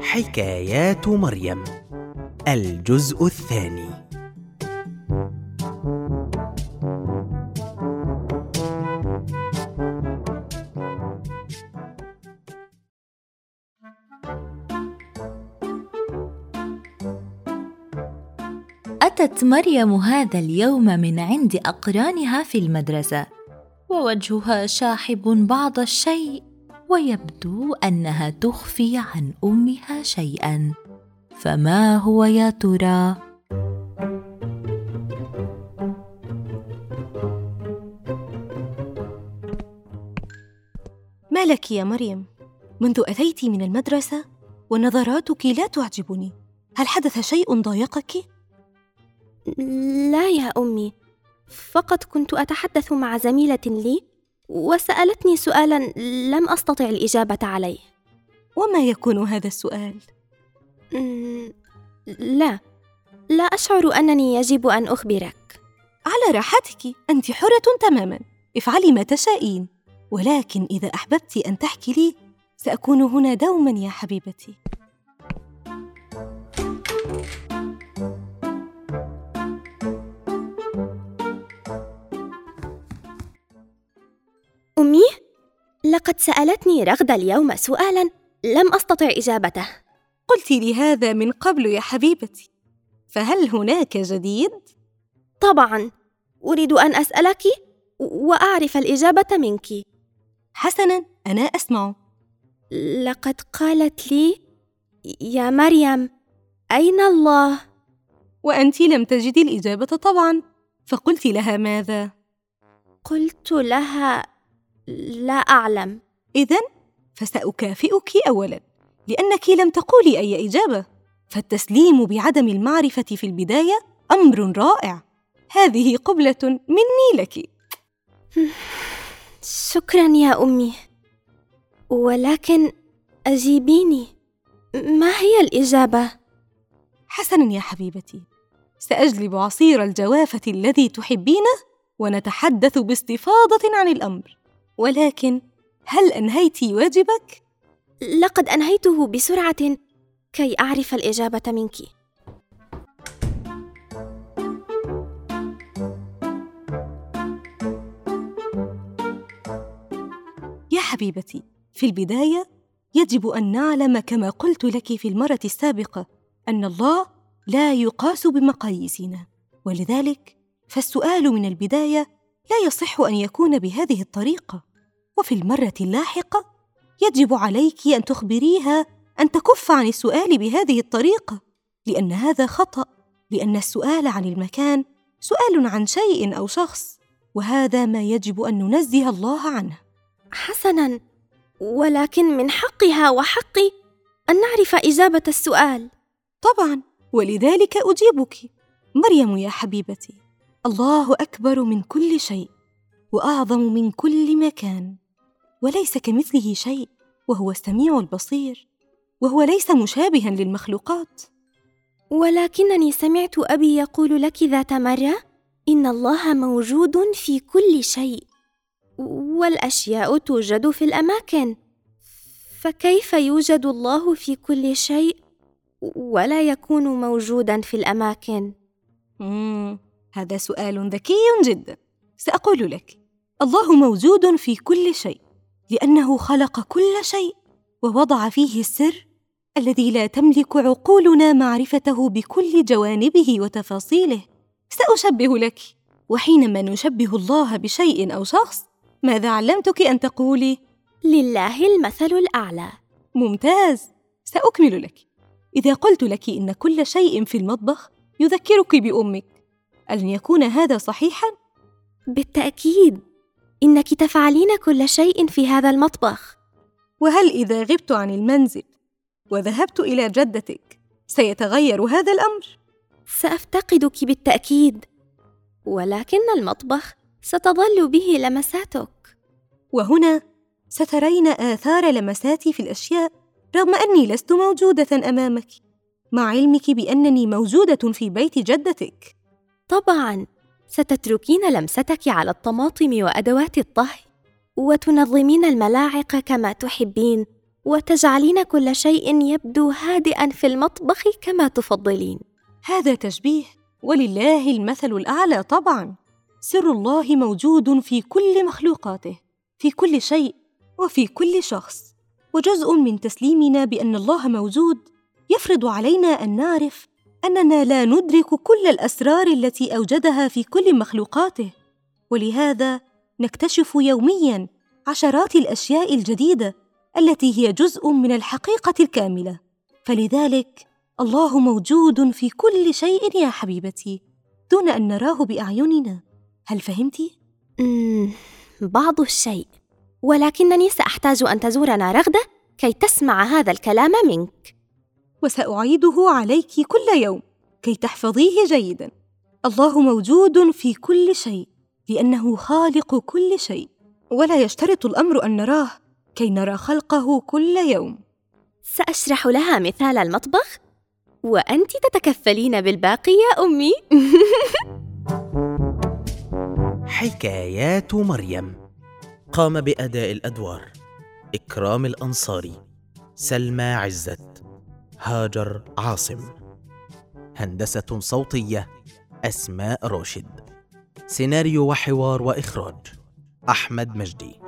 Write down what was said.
حكايات مريم الجزء الثاني. أتت مريم هذا اليوم من عند أقرانها في المدرسة ووجهها شاحب بعض الشيء ويبدو أنها تخفي عن أمها شيئا. فما هو يا ترى؟ ما لك يا مريم؟ منذ أتيت من المدرسة ونظراتك لا تعجبني. هل حدث شيء ضايقك؟ لا يا أمي فقط كنت أتحدث مع زميلة لي وسألتني سؤالا لم أستطع الإجابة عليه. وما يكون هذا السؤال؟ لا. لا أشعر أنني يجب أن أخبرك. على راحتك أنت حرة تماما. افعلي ما تشائين. ولكن إذا أحببت أن تحكي لي سأكون هنا دوما يا حبيبتي. أمي؟ لقد سألتني رغده اليوم سؤالا لم أستطع إجابته. قلت لي هذا من قبل يا حبيبتي فهل هناك جديد؟ طبعا أريد أن أسألك وأعرف الإجابة منك. حسنا أنا أسمع. لقد قالت لي يا مريم أين الله؟ وأنت لم تجدي الإجابة طبعا فقلت لها ماذا؟ قلت لها لا أعلم. اذا فسأكافئك اولا لأنك لم تقولي أي إجابة. فالتسليم بعدم المعرفة في البداية أمر رائع. هذه قبلة مني لك. شكرا يا أمي. ولكن أجيبيني. ما هي الإجابة؟ حسنا يا حبيبتي. سأجلب عصير الجوافة الذي تحبينه ونتحدث باستفاضة عن الأمر. ولكن هل انهيت واجبك؟ لقد أنهيته بسرعة كي أعرف الإجابة منك. يا حبيبتي في البداية يجب أن نعلم كما قلت لك في المرة السابقة أن الله لا يقاس بمقاييسنا. ولذلك فالسؤال من البداية لا يصح أن يكون بهذه الطريقة. وفي المرة اللاحقة يجب عليك أن تخبريها أن تكف عن السؤال بهذه الطريقة لأن هذا خطأ لأن السؤال عن المكان سؤال عن شيء أو شخص وهذا ما يجب أن ننزه الله عنه. حسنا ولكن من حقها وحقي أن نعرف إجابة السؤال. طبعا ولذلك أجيبك. مريم يا حبيبتي الله أكبر من كل شيء وأعظم من كل مكان. وليس كمثله شيء وهو السميع البصير وهو ليس مشابها للمخلوقات. ولكنني سمعت أبي يقول لك ذات مرة إن الله موجود في كل شيء والأشياء توجد في الأماكن فكيف يوجد الله في كل شيء ولا يكون موجودا في الأماكن؟ مم. هذا سؤال ذكي جدا. سأقول لك الله موجود في كل شيء. لأنه خلق كل شيء ووضع فيه السر الذي لا تملك عقولنا معرفته بكل جوانبه وتفاصيله. سأشبه لك. وحينما نشبه الله بشيء أو شخص ماذا علمتك أن تقولي؟ لله المثل الأعلى. ممتاز. سأكمل لك. إذا قلت لك إن كل شيء في المطبخ يذكرك بأمك ألن يكون هذا صحيحا؟ بالتأكيد. إنك تفعلين كل شيء في هذا المطبخ. وهل إذا غبت عن المنزل وذهبت إلى جدتك سيتغير هذا الأمر؟ سأفتقدك بالتأكيد ولكن المطبخ ستظل به لمساتك. وهنا سترين آثار لمساتي في الأشياء رغم أني لست موجودة أمامك مع علمك بأنني موجودة في بيت جدتك. طبعا ستتركين لمستك على الطماطم وأدوات الطهي وتنظمين الملاعق كما تحبين وتجعلين كل شيء يبدو هادئا في المطبخ كما تفضلين. هذا تشبيه ولله المثل الأعلى طبعا. سر الله موجود في كل مخلوقاته في كل شيء وفي كل شخص. وجزء من تسليمنا بأن الله موجود يفرض علينا أن نعرف أننا لا ندرك كل الأسرار التي أوجدها في كل مخلوقاته ولهذا نكتشف يوميا عشرات الأشياء الجديدة التي هي جزء من الحقيقة الكاملة. فلذلك الله موجود في كل شيء يا حبيبتي دون أن نراه بأعيننا. هل فهمت مم، بعض الشيء. ولكنني سأحتاج أن تزورنا رغدة كي تسمع هذا الكلام منك. وسأعيده عليك كل يوم كي تحفظيه جيدا. الله موجود في كل شيء لأنه خالق كل شيء. ولا يشترط الأمر أن نراه كي نرى خلقه كل يوم. سأشرح لها مثال المطبخ؟ وأنت تتكفلين بالباقي يا أمي؟ حكايات مريم. قام بأداء الأدوار. إكرام الأنصاري. سلمى عزت. هاجر عاصم. هندسة صوتية أسماء راشد. سيناريو وحوار وإخراج أحمد مجدي.